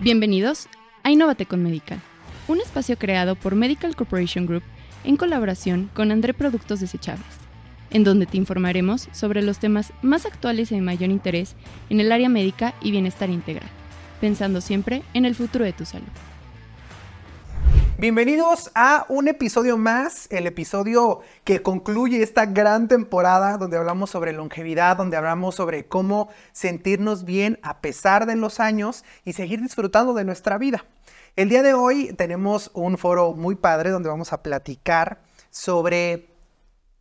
Bienvenidos a Innovate con Medical, un espacio creado por Medical Corporation Group en colaboración con André Productos Desechables, en donde te informaremos sobre los temas más actuales y de mayor interés en el área médica y bienestar integral, pensando siempre en el futuro de tu salud. Bienvenidos a un episodio más, el episodio que concluye esta gran temporada donde hablamos sobre longevidad, donde hablamos sobre cómo sentirnos bien a pesar de los años y seguir disfrutando de nuestra vida. El día de hoy tenemos un foro muy padre donde vamos a platicar sobre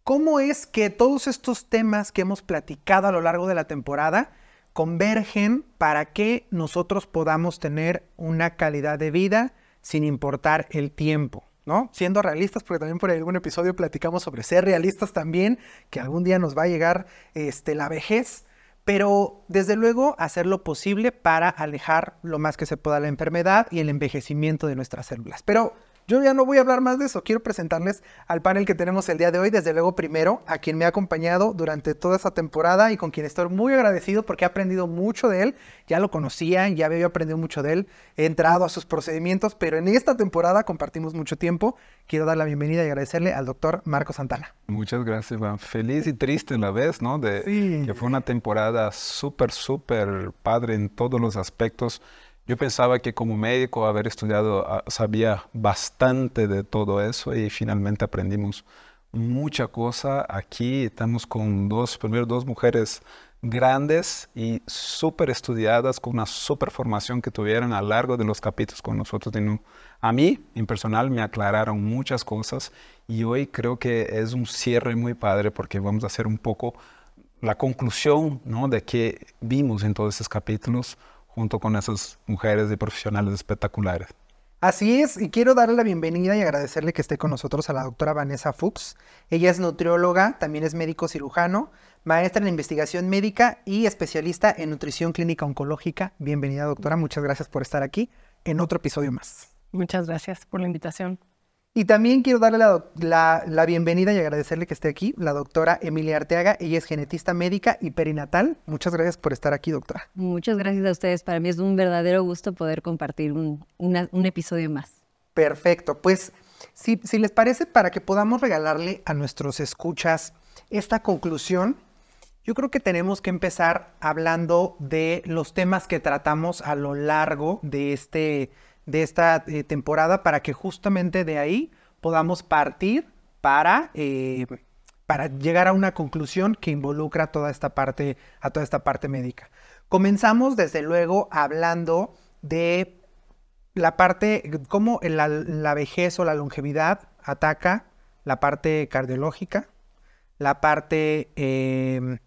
cómo es que todos estos temas que hemos platicado a lo largo de la temporada convergen para que nosotros podamos tener una calidad de vida, sin importar el tiempo, ¿no? Siendo realistas, porque también por algún episodio platicamos sobre ser realistas también, que algún día nos va a llegar este, la vejez, pero desde luego hacer lo posible para alejar lo más que se pueda la enfermedad y el envejecimiento de nuestras células. Pero yo ya no voy a hablar más de eso, quiero presentarles al panel que tenemos el día de hoy, desde luego primero a quien me ha acompañado durante toda esta temporada y con quien estoy muy agradecido porque he aprendido mucho de él, ya lo conocía, ya había aprendido mucho de él, he entrado a sus procedimientos, pero en esta temporada compartimos mucho tiempo. Quiero dar la bienvenida y agradecerle al doctor Marco Santana. Muchas gracias, Iván. Feliz y triste a la vez, ¿no? De que fue una temporada súper, súper padre en todos los aspectos yo pensaba que como médico, haber estudiado, ah, sabía bastante de todo eso y finalmente aprendimos mucha cosa. Aquí estamos con dos, primero dos mujeres grandes y súper estudiadas, con una súper formación que tuvieron a lo largo de los capítulos con nosotros. A mí, en personal, me aclararon muchas cosas y hoy creo que es un cierre muy padre porque vamos a hacer un poco la conclusión ¿no? de que vimos en todos esos capítulos junto con esas mujeres y profesionales espectaculares. Así es, y quiero darle la bienvenida y agradecerle que esté con nosotros a la doctora Vanessa Fuchs. Ella es nutrióloga, también es médico cirujano, maestra en investigación médica y especialista en nutrición clínica oncológica. Bienvenida, doctora, muchas gracias por estar aquí en otro episodio más. Muchas gracias por la invitación. Y también quiero darle la, bienvenida y agradecerle que esté aquí, la doctora Emilia Arteaga. Ella es genetista médica y perinatal. Muchas gracias por estar aquí, doctora. Muchas gracias a ustedes. Para mí es un verdadero gusto poder compartir un, episodio más. Perfecto. Pues, si, si les parece, para que podamos regalarle a nuestros escuchas esta conclusión, yo creo que tenemos que empezar hablando de los temas que tratamos a lo largo de este de esta eh, temporada para que justamente de ahí podamos partir para, eh, para llegar a una conclusión que involucra toda esta parte, a toda esta parte médica. Comenzamos desde luego hablando de la parte, cómo la, la vejez o la longevidad ataca la parte cardiológica, la parte em,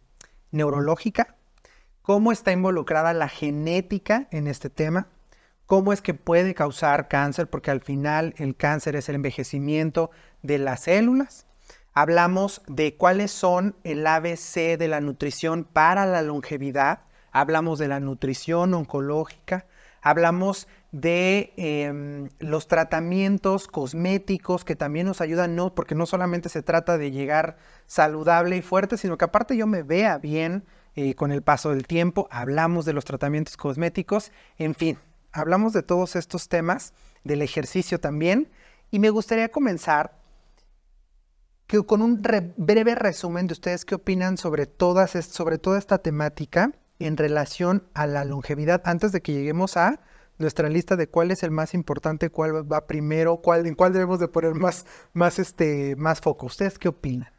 neurológica, cómo está involucrada la genética en este tema, cómo es que puede causar cáncer, porque al final el cáncer es el envejecimiento de las células. Hablamos de cuáles son el ABC de la nutrición para la longevidad. Hablamos de la nutrición oncológica. Hablamos de em, los tratamientos cosméticos que también nos ayudan, no, porque no solamente se trata de llegar saludable y fuerte, sino que aparte yo me vea bien eh, con el paso del tiempo. Hablamos de los tratamientos cosméticos, en fin, hablamos de todos estos temas, del ejercicio también, y me gustaría comenzar con un breve resumen de ustedes qué opinan sobre, todas, sobre toda esta temática en relación a la longevidad, antes de que lleguemos a nuestra lista de cuál es el más importante, cuál va primero, cuál, en cuál debemos de poner más, más, este, más foco. ¿Ustedes qué opinan?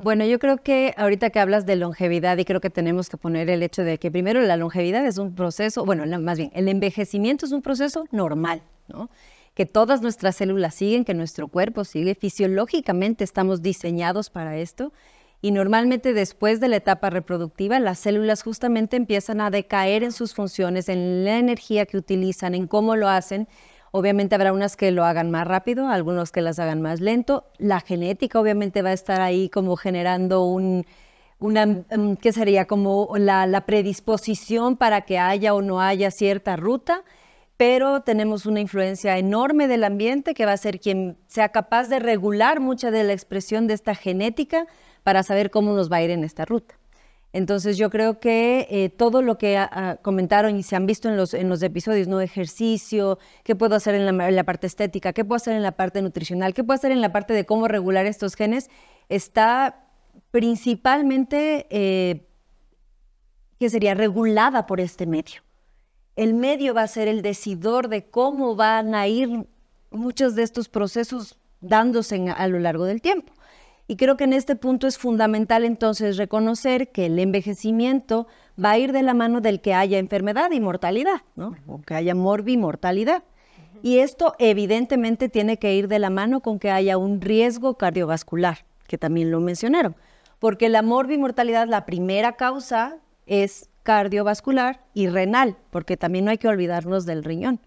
Bueno, yo creo que ahorita que hablas de longevidad y creo que tenemos que poner el hecho de que primero la longevidad es un proceso, bueno, más bien, el envejecimiento es un proceso normal, ¿no? Que todas nuestras células siguen, que nuestro cuerpo sigue, fisiológicamente estamos diseñados para esto. Y normalmente después de la etapa reproductiva las células justamente empiezan a decaer en sus funciones, en la energía que utilizan, en cómo lo hacen Obviamente habrá unas que lo hagan más rápido, algunos que las hagan más lento. La genética obviamente va a estar ahí como generando un, una, mm, ¿qué sería? Como la, predisposición para que haya o no haya cierta ruta, pero tenemos una influencia enorme del ambiente que va a ser quien sea capaz de regular mucha de la expresión de esta genética para saber cómo nos va a ir en esta ruta. Entonces yo creo que eh, todo lo que comentaron y se han visto en los, en los episodios, ¿no? Ejercicio, qué puedo hacer en la, parte estética, qué puedo hacer en la parte nutricional, qué puedo hacer en la parte de cómo regular estos genes, está principalmente, eh, que sería regulada por este medio. El medio va a ser el decidor de cómo van a ir muchos de estos procesos dándose a lo largo del tiempo. Y creo que en este punto es fundamental entonces reconocer que el envejecimiento va a ir de la mano del que haya enfermedad y mortalidad, ¿no? O que haya morbimortalidad. Y esto evidentemente tiene que ir de la mano con que haya un riesgo cardiovascular, que también lo mencionaron, porque la morbimortalidad, la primera causa es cardiovascular y renal, porque también no hay que olvidarnos del riñón.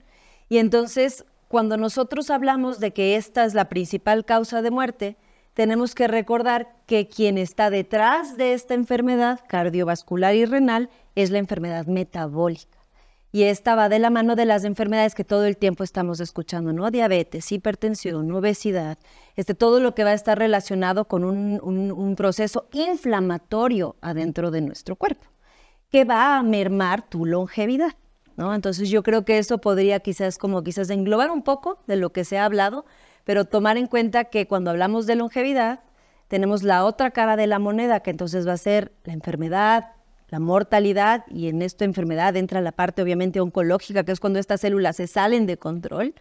Y entonces, cuando nosotros hablamos de que esta es la principal causa de muerte, tenemos que recordar que quien está detrás de esta enfermedad cardiovascular y renal es la enfermedad metabólica. Y esta va de la mano de las enfermedades que todo el tiempo estamos escuchando, ¿no? Diabetes, hipertensión, obesidad, este, todo lo que va a estar relacionado con un, proceso inflamatorio adentro de nuestro cuerpo, que va a mermar tu longevidad, ¿no? Entonces yo creo que eso podría quizás como quizás englobar un poco de lo que se ha hablado, pero tomar en cuenta que cuando hablamos de longevidad, tenemos la otra cara de la moneda, que entonces va a ser la enfermedad, la mortalidad, y en esta enfermedad entra la parte obviamente oncológica, que es cuando estas células se salen de control,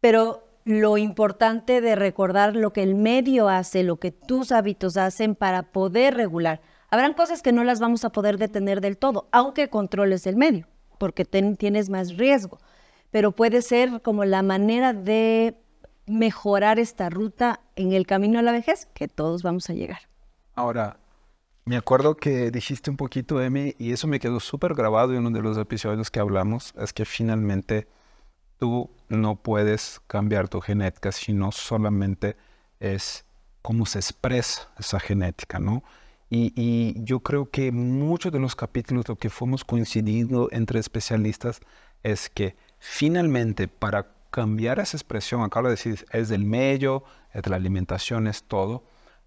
pero lo importante de recordar lo que el medio hace, lo que tus hábitos hacen para poder regular. Habrán cosas que no las vamos a poder detener del todo, aunque controles el medio, porque tienes más riesgo, pero puede ser como la manera de mejorar esta ruta en el camino a la vejez que todos vamos a llegar. Ahora, me acuerdo que dijiste un poquito, Emi, y eso me quedó súper grabado en uno de los episodios que hablamos, es que finalmente tú no puedes cambiar tu genética, sino solamente es cómo se expresa esa genética, ¿no? Y, y, yo creo que muchos de los capítulos lo que fuimos coincidiendo entre especialistas es que finalmente para cambiar esa expresión, acabo de decir, es del medio, es de la alimentación, es todo,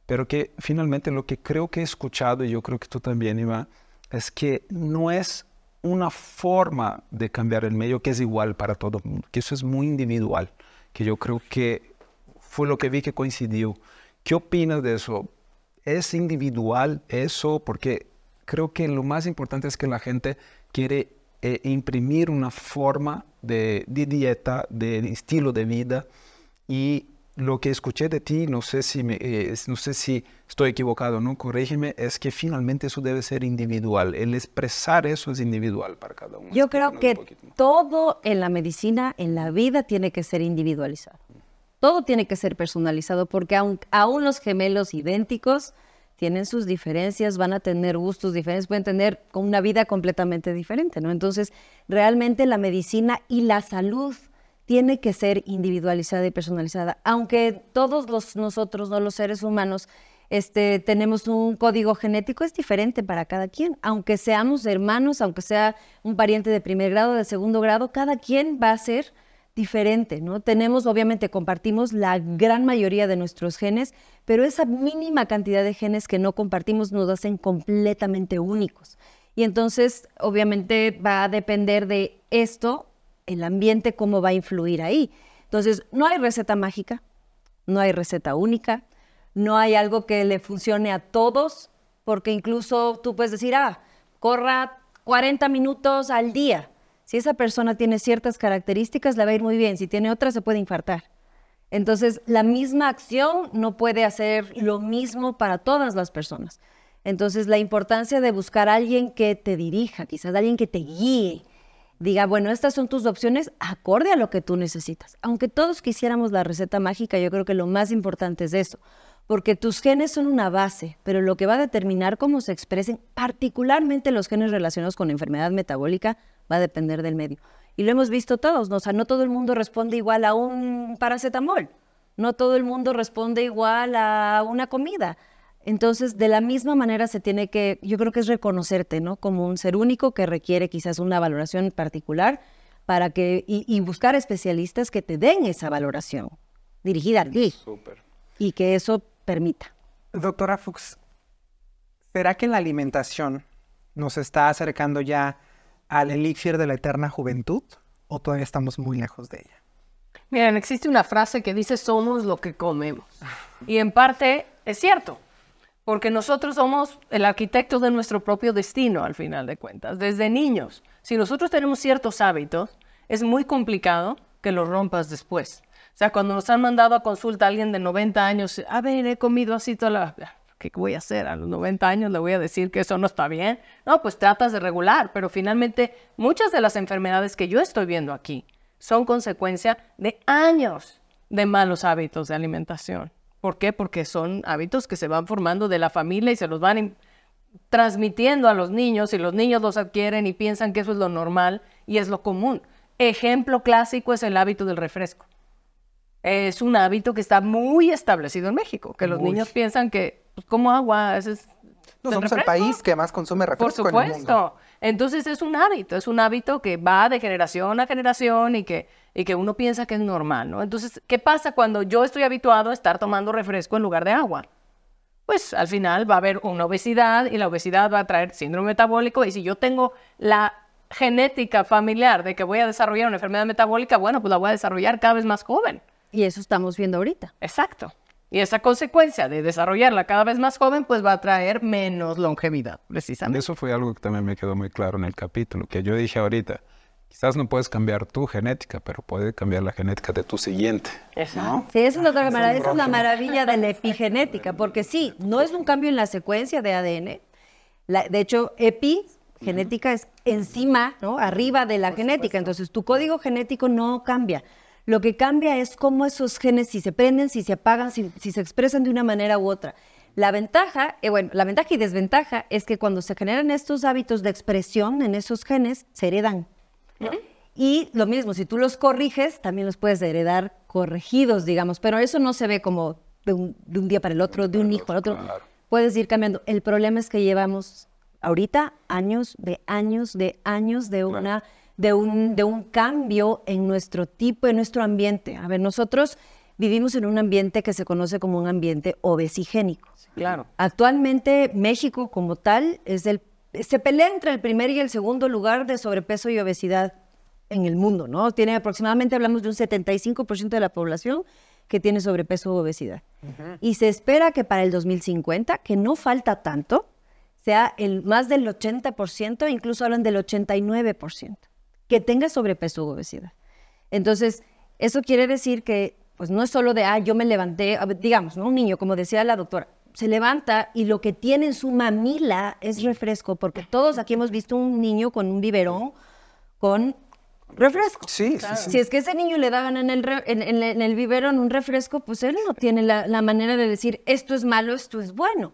pero que finalmente lo que creo que he escuchado, y yo creo que tú también, Iván, es que no es una forma de cambiar el medio que es igual para todo que eso es muy individual, que yo creo que fue lo que vi que coincidió. ¿Qué opinas de eso? ¿Es individual eso? Porque creo que lo más importante es que la gente quiere eh, imprimir una forma de, dieta, de estilo de vida. Y lo que escuché de ti, no sé si, me, eh, no sé si estoy equivocado, ¿no? Corrígeme, es que finalmente eso debe ser individual. El expresar eso es individual para cada uno. Yo creo que todo en la medicina, en la vida, tiene que ser individualizado. Todo tiene que ser personalizado porque aun, aún los gemelos idénticos tienen sus diferencias, van a tener gustos diferentes, pueden tener una vida completamente diferente, ¿no? Entonces, realmente la medicina y la salud tiene que ser individualizada y personalizada, aunque todos los, nosotros, no los seres humanos, este, tenemos un código genético, es diferente para cada quien, aunque seamos hermanos, aunque sea un pariente de primer grado, de segundo grado, cada quien va a ser diferente, ¿no? Tenemos, obviamente, compartimos la gran mayoría de nuestros genes, pero esa mínima cantidad de genes que no compartimos nos hacen completamente únicos. Y entonces, obviamente, va a depender de esto, el ambiente, cómo va a influir ahí. Entonces, no hay receta mágica, no hay receta única, no hay algo que le funcione a todos, porque incluso tú puedes decir, ah, corra 40 minutos al día si esa persona tiene ciertas características, le va a ir muy bien. Si tiene otras, se puede infartar. Entonces, la misma acción no puede hacer lo mismo para todas las personas. Entonces, la importancia de buscar a alguien que te dirija, quizás alguien que te guíe, diga, bueno, estas son tus opciones acorde a lo que tú necesitas. Aunque todos quisiéramos la receta mágica, yo creo que lo más importante es eso, porque tus genes son una base, pero lo que va a determinar cómo se expresen, particularmente los genes relacionados con enfermedad metabólica, va a depender del medio. Y lo hemos visto todos, ¿no? o sea, no todo el mundo responde igual a un paracetamol, no todo el mundo responde igual a una comida. Entonces, de la misma manera se tiene que, yo creo que es reconocerte, ¿no? Como un ser único que requiere quizás una valoración particular para que, y, buscar especialistas que te den esa valoración dirigida a ti. Y que eso permita. Doctora Fuchs, ¿Será que la alimentación nos está acercando ya al elixir de la eterna juventud o todavía estamos muy lejos de ella? Miren, existe una frase que dice somos lo que comemos. Y en parte es cierto, porque nosotros somos el arquitecto de nuestro propio destino al final de cuentas, desde niños. Si nosotros tenemos ciertos hábitos, es muy complicado que los rompas después. O sea, cuando nos han mandado a consulta a alguien de 90 años, a ver, he comido así toda la... ¿Qué voy a hacer? A los 90 años le voy a decir que eso no está bien. No, pues tratas de regular, pero finalmente muchas de las enfermedades que yo estoy viendo aquí son consecuencia de años de malos hábitos de alimentación. ¿Por qué? Porque son hábitos que se van formando de la familia y se los van transmitiendo a los niños y los niños los adquieren y piensan que eso es lo normal y es lo común. Ejemplo clásico es el hábito del refresco. Es un hábito que está muy establecido en México, que los niños piensan que, pues, como agua, es, no, somos el país que más consume refresco Por supuesto. Entonces es un hábito, es un hábito que va de generación a generación y que, y que uno piensa que es normal, ¿no? Entonces, ¿qué pasa cuando yo estoy habituado a estar tomando refresco en lugar de agua? Pues al final va a haber una obesidad y la obesidad va a traer síndrome metabólico y si yo tengo la genética familiar de que voy a desarrollar una enfermedad metabólica, bueno, pues la voy a desarrollar cada vez más joven. Y eso estamos viendo ahorita. Exacto. Y esa consecuencia de desarrollarla cada vez más joven, pues va a traer menos longevidad, precisamente. Eso fue algo que también me quedó muy claro en el capítulo, que yo dije ahorita, quizás no puedes cambiar tu genética, pero puedes cambiar la genética de tu siguiente. Exacto. Sí, esa es, otra maravilla, esa es la maravilla de la epigenética, porque sí, no es un cambio en la secuencia de ADN. de hecho, epi genética es encima, ¿no? Arriba de la genética. Entonces, tu código genético no cambia. Lo que cambia es cómo esos genes, si se prenden, si se apagan, si, se expresan de una manera u otra. La ventaja, eh, bueno, la ventaja y desventaja es que cuando se generan estos hábitos de expresión en esos genes, se heredan. Y lo mismo, si tú los corriges, también los puedes heredar corregidos, digamos, pero eso no se ve como de un, día para el otro, de un hijo al otro. Puedes ir cambiando. El problema es que llevamos ahorita años de años de años de una de un, de un cambio en nuestro tipo, en nuestro ambiente. A ver, nosotros vivimos en un ambiente que se conoce como un ambiente obesigénico. claro. Actualmente México como tal es el, se pelea entre el primer y el segundo lugar de sobrepeso y obesidad en el mundo, ¿no? Tiene aproximadamente, hablamos de un 75% de la población que tiene sobrepeso o obesidad. Y se espera que para el 2050, que no falta tanto, sea el más del 80%, incluso hablan del 89% que tenga sobrepeso o obesidad. Entonces, eso quiere decir que pues no es solo de, ah, yo me levanté, digamos, ¿no? Un niño, como decía la doctora, se levanta y lo que tiene en su mamila es refresco, porque todos aquí hemos visto un niño con un biberón con refresco. Sí, sí, sí. Si es que ese niño le daban en el, en, el biberón un refresco, pues él no tiene la, la manera de decir, esto es malo, esto es bueno.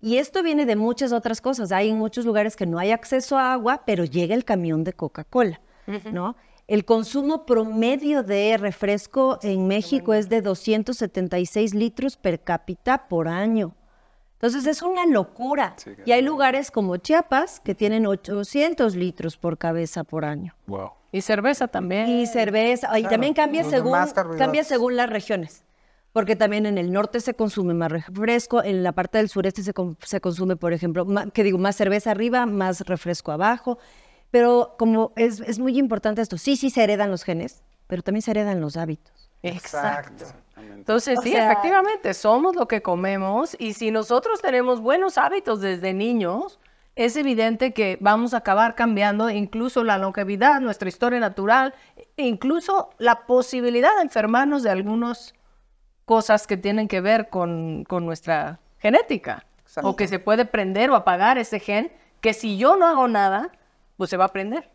Y esto viene de muchas otras cosas. Hay en muchos lugares que no hay acceso a agua, pero llega el camión de Coca-Cola, ¿no? El consumo promedio de refresco en México es de 276 litros per cápita por año. Entonces es una locura. y hay lugares como Chiapas que tienen 800 litros por cabeza por año. Wow. Y cerveza también. Y cerveza. y también cambia según, cambia según las regiones porque también en el norte se consume más refresco, en la parte del sureste se, se consume, por ejemplo, que digo, más cerveza arriba, más refresco abajo, pero como es, es, muy importante esto, sí, sí se heredan los genes, pero también se heredan los hábitos. Exacto. Entonces, sí, efectivamente, somos lo que comemos y si nosotros tenemos buenos hábitos desde niños, es evidente que vamos a acabar cambiando incluso la longevidad, nuestra historia natural, e incluso la posibilidad de enfermarnos de algunos cosas que tienen que ver con, nuestra genética. O que se puede prender o apagar ese gen, que si yo no hago nada, pues se va a prender.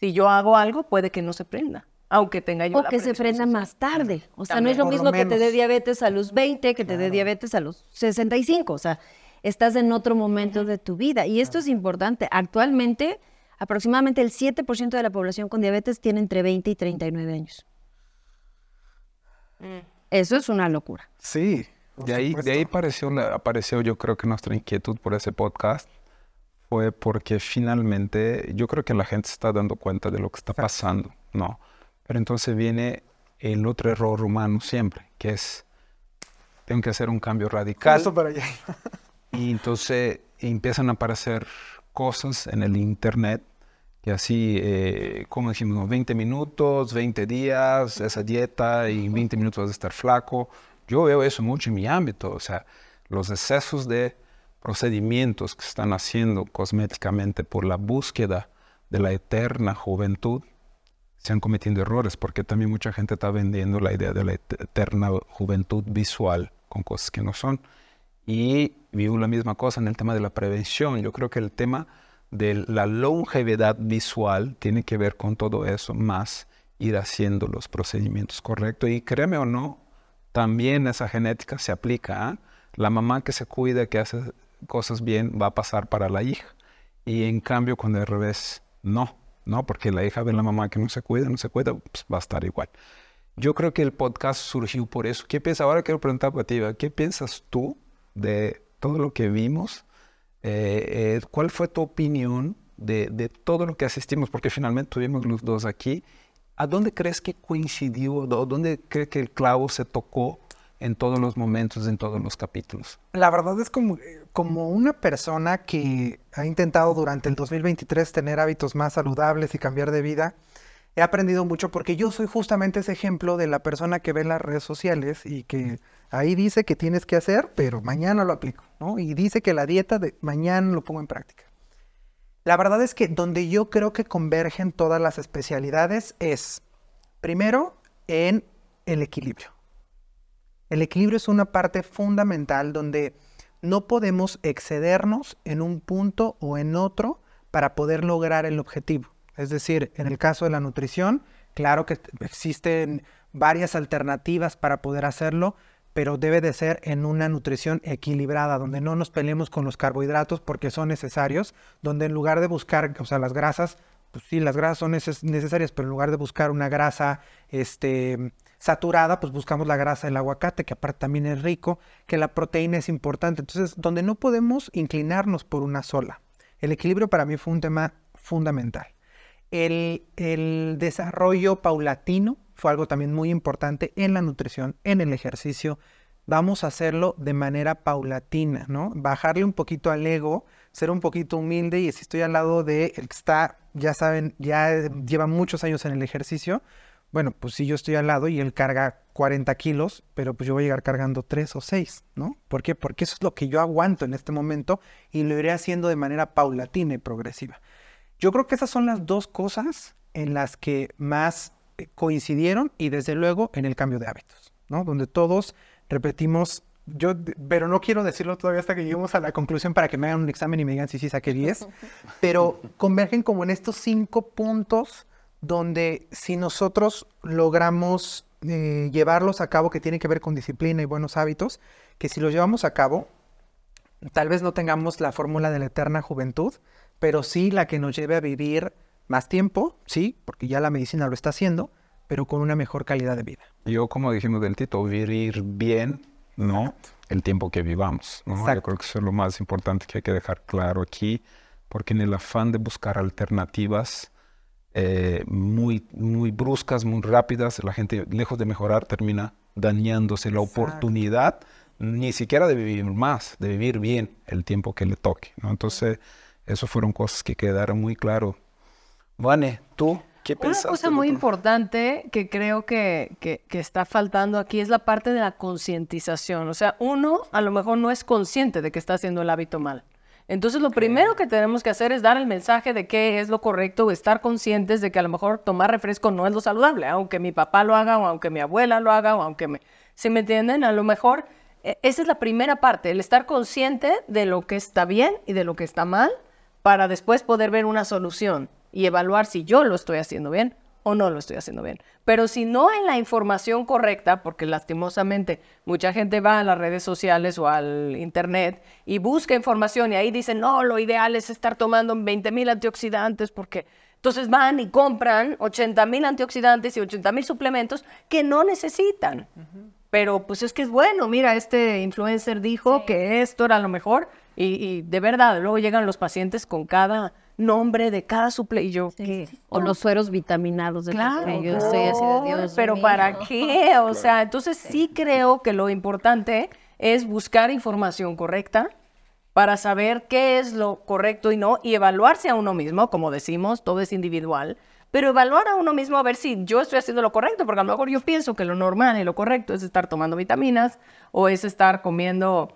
Si yo hago algo, puede que no se prenda, aunque tenga yo O que se prenda más tarde. O sea, no es lo mismo que te dé diabetes a los 20 que te dé diabetes a los 65. O sea, estás en otro momento de tu vida. Y esto es importante. Actualmente, aproximadamente el 7% de la población con diabetes tiene entre 20 y 39 años. Mm. Eso es una locura. Sí. De ahí, de ahí apareció, apareció yo creo que nuestra inquietud por ese podcast fue porque finalmente yo creo que la gente está dando cuenta de lo que está pasando, ¿no? Pero entonces viene el otro error humano siempre, que es, tengo que hacer un cambio radical. Eso para allá. y entonces empiezan a aparecer cosas en el Internet que así, eh, como dijimos, 20 minutos, 20 días, esa dieta y 20 minutos vas a estar flaco. Yo veo eso mucho en mi ámbito, o sea, los excesos de procedimientos que están haciendo cosméticamente por la búsqueda de la eterna juventud, se han cometido errores, porque también mucha gente está vendiendo la idea de la eterna juventud visual con cosas que no son. Y vivo la misma cosa en el tema de la prevención. Yo creo que el tema de la longevidad visual tiene que ver con todo eso, más ir haciendo los procedimientos correctos. Y créeme o no, también esa genética se aplica. ¿ah? La mamá que se cuida, que hace cosas bien, va a pasar para la hija. Y en cambio, cuando al revés, no, no, porque la hija ve a la mamá que no se cuida, no se cuida, pues va a estar igual. Yo creo que el podcast surgió por eso. ¿Qué piensas? Ahora quiero preguntar a ti, ¿qué piensas tú de todo lo que vimos? Eh, eh, ¿Cuál fue tu opinión de, de, todo lo que asistimos? Porque finalmente tuvimos los dos aquí. ¿A dónde crees que coincidió? ¿Dónde crees que el clavo se tocó en todos los momentos, en todos los capítulos? La verdad es como, como una persona que ha intentado durante el 2023 tener hábitos más saludables y cambiar de vida, he aprendido mucho porque yo soy justamente ese ejemplo de la persona que ve las redes sociales y que ahí dice que tienes que hacer, pero mañana lo aplico, ¿no? Y dice que la dieta de mañana lo pongo en práctica. La verdad es que donde yo creo que convergen todas las especialidades es, primero, en el equilibrio. El equilibrio es una parte fundamental donde no podemos excedernos en un punto o en otro para poder lograr el objetivo. Es decir, en el caso de la nutrición, claro que existen varias alternativas para poder hacerlo, pero debe de ser en una nutrición equilibrada, donde no nos peleemos con los carbohidratos porque son necesarios, donde en lugar de buscar, o sea, las grasas, pues sí, las grasas son necesarias, pero en lugar de buscar una grasa este, saturada, pues buscamos la grasa del aguacate, que aparte también es rico, que la proteína es importante. Entonces, donde no podemos inclinarnos por una sola. El equilibrio para mí fue un tema fundamental. El, el desarrollo paulatino fue algo también muy importante en la nutrición, en el ejercicio. Vamos a hacerlo de manera paulatina, ¿no? Bajarle un poquito al ego, ser un poquito humilde y si estoy al lado de el que está, ya saben, ya lleva muchos años en el ejercicio, bueno, pues si yo estoy al lado y él carga 40 kilos, pero pues yo voy a llegar cargando 3 o 6, ¿no? ¿Por qué? Porque eso es lo que yo aguanto en este momento y lo iré haciendo de manera paulatina y progresiva. Yo creo que esas son las dos cosas en las que más eh, coincidieron y desde luego en el cambio de hábitos, ¿no? Donde todos repetimos, yo, pero no quiero decirlo todavía hasta que lleguemos a la conclusión para que me hagan un examen y me digan si sí saqué 10, pero convergen como en estos cinco puntos donde si nosotros logramos eh, llevarlos a cabo, que tiene que ver con disciplina y buenos hábitos, que si los llevamos a cabo, tal vez no tengamos la fórmula de la eterna juventud, pero sí la que nos lleve a vivir más tiempo, sí, porque ya la medicina lo está haciendo, pero con una mejor calidad de vida. Yo, como dijimos del Tito, vivir bien, ¿no? El tiempo que vivamos, ¿no? Yo creo que eso es lo más importante que hay que dejar claro aquí, porque en el afán de buscar alternativas eh, muy, muy bruscas, muy rápidas, la gente, lejos de mejorar, termina dañándose la oportunidad ni siquiera de vivir más, de vivir bien el tiempo que le toque, ¿no? Entonces, eso fueron cosas que quedaron muy claro Vane, ¿tú qué piensas? Una cosa muy importante que creo que, que, está faltando aquí es la parte de la concientización. O sea, uno a lo mejor no es consciente de que está haciendo el hábito mal. Entonces, lo primero que tenemos que hacer es dar el mensaje de qué es lo correcto o estar conscientes de que a lo mejor tomar refresco no es lo saludable, aunque mi papá lo haga o aunque mi abuela lo haga o aunque me... ¿Sí me entienden? A lo mejor e, esa es la primera parte, el estar consciente de lo que está bien y de lo que está mal para después poder ver una solución y evaluar si yo lo estoy haciendo bien o no lo estoy haciendo bien. Pero si no en la información correcta, porque lastimosamente mucha gente va a las redes sociales o al internet y busca información y ahí dicen, no, lo ideal es estar tomando 20 mil antioxidantes porque entonces van y compran 80 mil antioxidantes y 80 mil suplementos que no necesitan. Pero pues es que es bueno, mira, este influencer dijo que esto era lo mejor y, y de verdad, luego llegan los pacientes con cada nombre de cada suplemento. O los sueros vitaminados. De claro. Yo estoy así de Dios Pero ¿para qué? O sea, entonces sí creo que lo importante es buscar información correcta para saber qué es lo correcto y no, y evaluarse a uno mismo, como decimos, todo es individual, pero evaluar a uno mismo a ver si yo estoy haciendo lo correcto, porque a lo mejor yo pienso que lo normal y lo correcto es estar tomando vitaminas o es estar comiendo,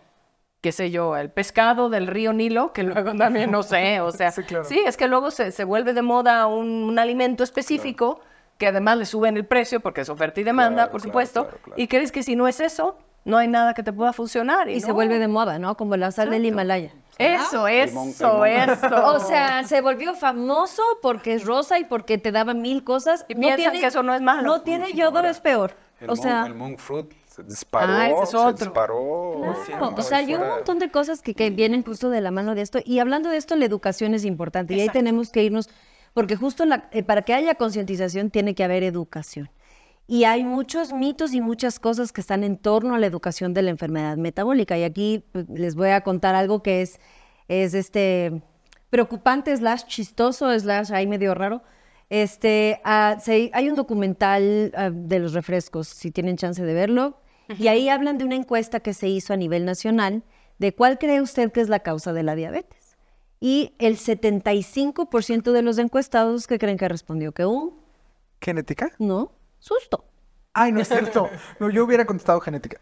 qué sé yo, el pescado del río Nilo, que luego también no sé, o sea, sí, es que luego se, se, vuelve de moda un, un alimento específico. que además le suben el precio porque es oferta y demanda, por supuesto, y crees que si no es eso, no hay nada que te pueda funcionar. Y, Y, se no. vuelve de moda, ¿no? Como la sal del Himalaya. Eso, el eso, eso. O sea, se volvió famoso porque es rosa y porque te daba mil cosas. Y piensan que eso no es malo. No tiene yodo, es peor. El o monk- sea, el monk fruit se disparó, Ah, ese es se otro. disparó. Claro, o sea, hay un montón de cosas que, que vienen justo de la mano de esto. Y hablando de esto, la educación es importante. Y ahí tenemos que irnos, porque justo la- eh, para que haya concientización tiene que haber educación. Y hay muchos mitos y muchas cosas que están en torno a la educación de la enfermedad metabólica. Y aquí pues, les voy a contar algo que es, es este, preocupante, slash chistoso, slash ahí medio raro. Este, ah, se- hay un documental ah, de los refrescos, si tienen chance de verlo, y ahí hablan de una encuesta que se hizo a nivel nacional de cuál cree usted que es la causa de la diabetes. Y el 75% de los encuestados que creen que respondió que un ¿Genética? no, susto. Ay, no es cierto. No, yo hubiera contestado genética.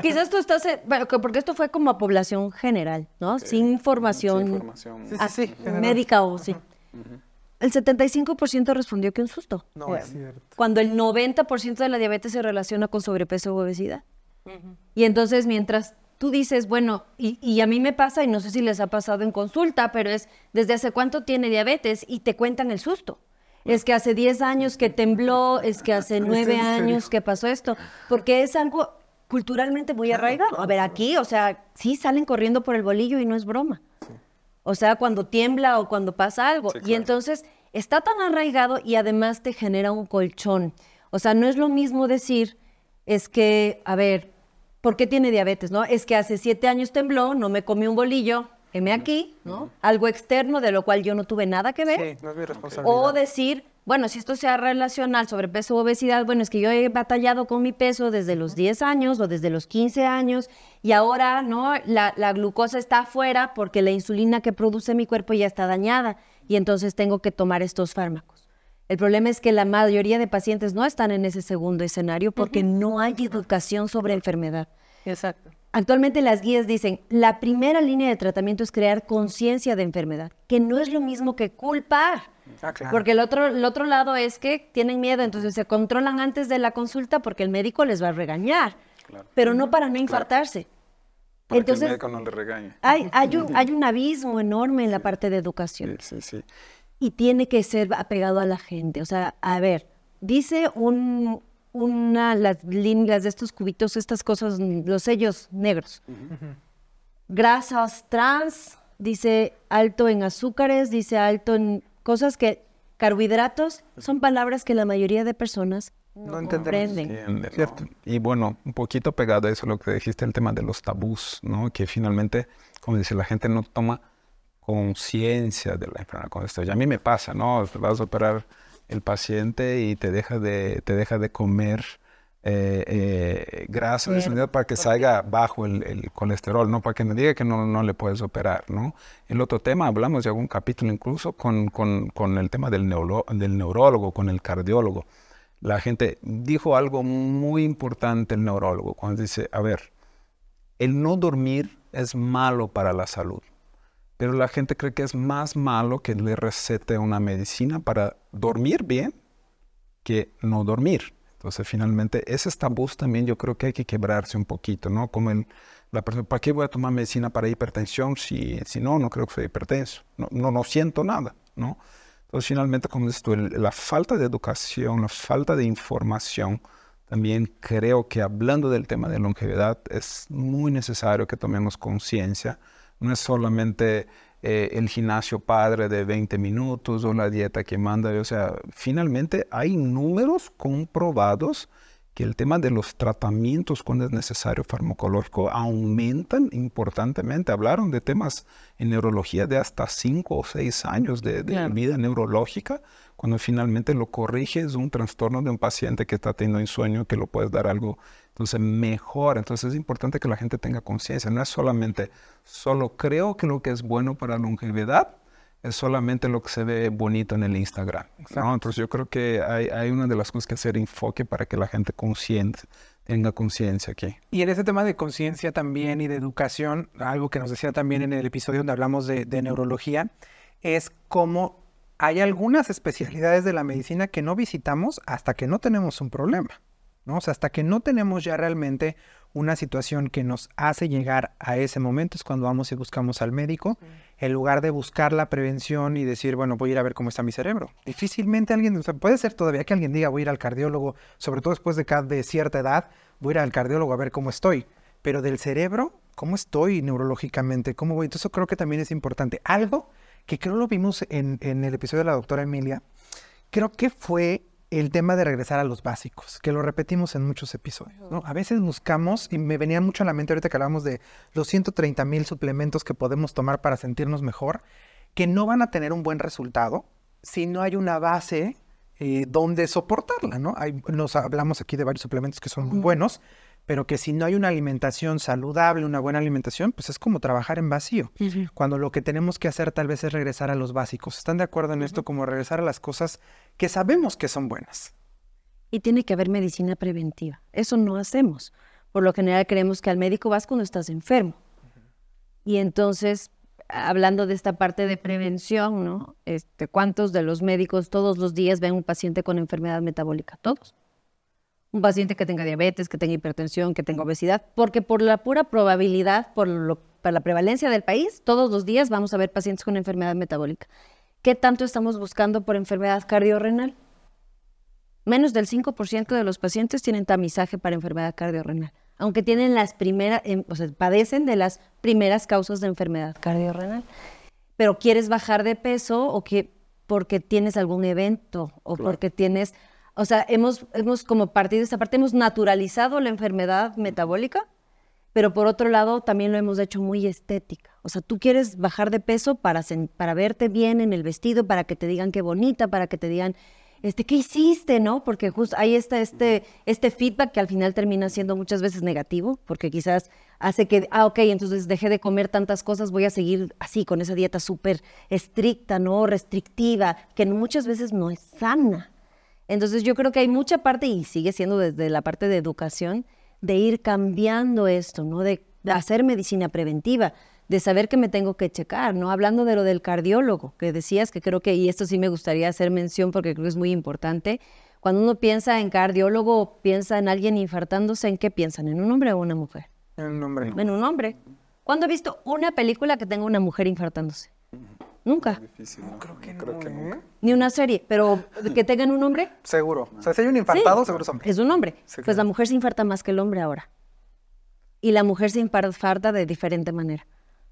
Quizás tú estás, eh, bueno, que- porque esto fue como a población general, ¿no? Sin información, Sin información. Sí, ah, sí, médica o sí. El 75% respondió que un susto. No es cierto. cuando el 90% de la diabetes se relaciona con sobrepeso u obesidad. Y entonces mientras tú dices, bueno, y, y a mí me pasa, y no sé si les ha pasado en consulta, pero es desde hace cuánto tiene diabetes y te cuentan el susto. Es que hace 10 años que tembló, es que hace 9 en serio? años que pasó esto, porque es algo culturalmente muy arraigado. A ver, aquí, o sea, sí salen corriendo por el bolillo y no es broma. O sea, cuando tiembla o cuando pasa algo. Sí, Y entonces está tan arraigado y además te genera un colchón. O sea, no es lo mismo decir, es que, a ver, ¿por qué tiene diabetes? ¿No? Es que hace siete años tembló, no me comí un bolillo, heme aquí, ¿no? Algo externo de lo cual yo no tuve nada que ver. Sí, no es mi responsabilidad. O decir, bueno, si esto sea relacional sobrepeso o obesidad, bueno, es que yo he batallado con mi peso desde los 10 años o desde los 15 años y ahora, ¿no? La, la glucosa está afuera porque la insulina que produce mi cuerpo ya está dañada y entonces tengo que tomar estos fármacos. El problema es que la mayoría de pacientes no están en ese segundo escenario porque no hay educación sobre enfermedad. Exacto. Actualmente las guías dicen, la primera línea de tratamiento es crear conciencia de enfermedad, que no es lo mismo que culpar. Ah, claro. Porque el otro, el otro lado es que tienen miedo, entonces se controlan antes de la consulta porque el médico les va a regañar, pero no para no infartarse. Para Entonces, que el médico no le regañe. hay, hay, un, hay un abismo enorme en la parte de educación Sí, sí, sí. y tiene que ser apegado a la gente. O sea, a ver, dice un, una, las líneas de estos cubitos, estas cosas, los sellos negros. Grasas trans, dice alto en azúcares, dice alto en cosas que, carbohidratos, son palabras que la mayoría de personas No no, entendemos. comprenden. Entiende, ¿no? Cierto. Y bueno, un poquito pegado a eso lo que dijiste, el tema de los tabús, ¿no? Que finalmente, como dice, la gente no toma conciencia de la enfermedad con esto. Y a mí me pasa, ¿no? Te vas a operar el paciente y te deja de, te deja de comer eh, eh, grasa para que salga bajo el, el colesterol, ¿no? Para que no diga que no, no le puedes operar, ¿no? El otro tema, hablamos de algún capítulo incluso con, con, con el tema del, neuro- del neurólogo, con el cardiólogo. La gente dijo algo muy importante el neurólogo cuando dice, a ver, el no dormir es malo para la salud, pero la gente cree que es más malo que le recete una medicina para dormir bien que no dormir. Entonces, finalmente, esos tabús también yo creo que hay que quebrarse un poquito, ¿no? Como el, la persona, ¿para qué voy a tomar medicina para hipertensión si, si no, no creo que soy hipertenso? No, no, no siento nada, ¿no? Entonces, finalmente, como dices tú, el- la falta de educación, la falta de información, también creo que hablando del tema de longevidad es muy necesario que tomemos conciencia. No es solamente eh, el gimnasio padre de 20 minutos o la dieta que manda. O sea, finalmente hay números comprobados que el tema de los tratamientos cuando es necesario farmacológico aumentan importantemente. Hablaron de temas en neurología de hasta 5 o 6 años de, de vida neurológica cuando finalmente lo corriges un trastorno de un paciente que está teniendo insomnio, que lo puedes dar algo, entonces mejor. Entonces es importante que la gente tenga conciencia, no es solamente, solo creo que lo que es bueno para longevidad es solamente lo que se ve bonito en el Instagram. Entonces yo creo que hay, hay, una de las cosas que hacer enfoque para que la gente consciente tenga conciencia aquí. Y en ese tema de conciencia también y de educación, algo que nos decía también en el episodio donde hablamos de, de neurología, es cómo hay algunas especialidades de la medicina que no visitamos hasta que no tenemos un problema. ¿no? O sea, hasta que no tenemos ya realmente una situación que nos hace llegar a ese momento es cuando vamos y buscamos al médico, en lugar de buscar la prevención y decir, bueno, voy a ir a ver cómo está mi cerebro. Difícilmente alguien, o sea, puede ser todavía que alguien diga, voy a ir al cardiólogo, sobre todo después de, de cierta edad, voy a ir al cardiólogo a ver cómo estoy. Pero del cerebro, ¿cómo estoy neurológicamente? ¿Cómo voy? Entonces, eso creo que también es importante. Algo que creo lo vimos en, en el episodio de la doctora Emilia, creo que fue el tema de regresar a los básicos, que lo repetimos en muchos episodios. ¿no? A veces buscamos, y me venía mucho a la mente ahorita que hablamos de los 130 mil suplementos que podemos tomar para sentirnos mejor, que no van a tener un buen resultado si no hay una base eh, donde soportarla. ¿no? Hay, nos hablamos aquí de varios suplementos que son muy buenos, pero que si no hay una alimentación saludable, una buena alimentación, pues es como trabajar en vacío. Uh -huh. Cuando lo que tenemos que hacer tal vez es regresar a los básicos. ¿Están de acuerdo en uh -huh. esto? Como regresar a las cosas que sabemos que son buenas. Y tiene que haber medicina preventiva. Eso no hacemos. Por lo general creemos que al médico vas cuando estás enfermo. Uh -huh. Y entonces, hablando de esta parte de prevención, ¿no? Este, ¿Cuántos de los médicos todos los días ven un paciente con enfermedad metabólica? Todos un paciente que tenga diabetes, que tenga hipertensión, que tenga obesidad, porque por la pura probabilidad, por, lo, por, la prevalencia del país, todos los días vamos a ver pacientes con enfermedad metabólica. ¿Qué tanto estamos buscando por enfermedad cardiorrenal? Menos del 5% de los pacientes tienen tamizaje para enfermedad cardiorrenal, aunque tienen las primeras, o sea, padecen de las primeras causas de enfermedad cardiorrenal. Pero quieres bajar de peso o que porque tienes algún evento o claro. porque tienes o sea, hemos, hemos como partido esta parte, hemos naturalizado la enfermedad metabólica, pero por otro lado también lo hemos hecho muy estética. O sea, tú quieres bajar de peso para, para verte bien en el vestido, para que te digan qué bonita, para que te digan, este, ¿qué hiciste? ¿No? Porque justo ahí está este, este feedback que al final termina siendo muchas veces negativo, porque quizás hace que, ah, ok, entonces dejé de comer tantas cosas, voy a seguir así, con esa dieta súper estricta, ¿no? Restrictiva, que muchas veces no es sana. Entonces yo creo que hay mucha parte, y sigue siendo desde la parte de educación, de ir cambiando esto, ¿no? De, de, hacer medicina preventiva, de saber que me tengo que checar, ¿no? Hablando de lo del cardiólogo, que decías que creo que, y esto sí me gustaría hacer mención porque creo que es muy importante, cuando uno piensa en cardiólogo, piensa en alguien infartándose, ¿en qué piensan? ¿En un hombre o una mujer? En un hombre. En un hombre. ¿Cuándo he visto una película que tenga una mujer infartándose? Nunca. Difícil, ¿no? Creo que, Creo no, que nunca. Ni una serie, pero que tengan un hombre. Seguro. O sea, si hay un infartado, sí, seguro es hombre. Es un hombre. Sí, pues claro. la mujer se infarta más que el hombre ahora. Y la mujer se infarta de diferente manera.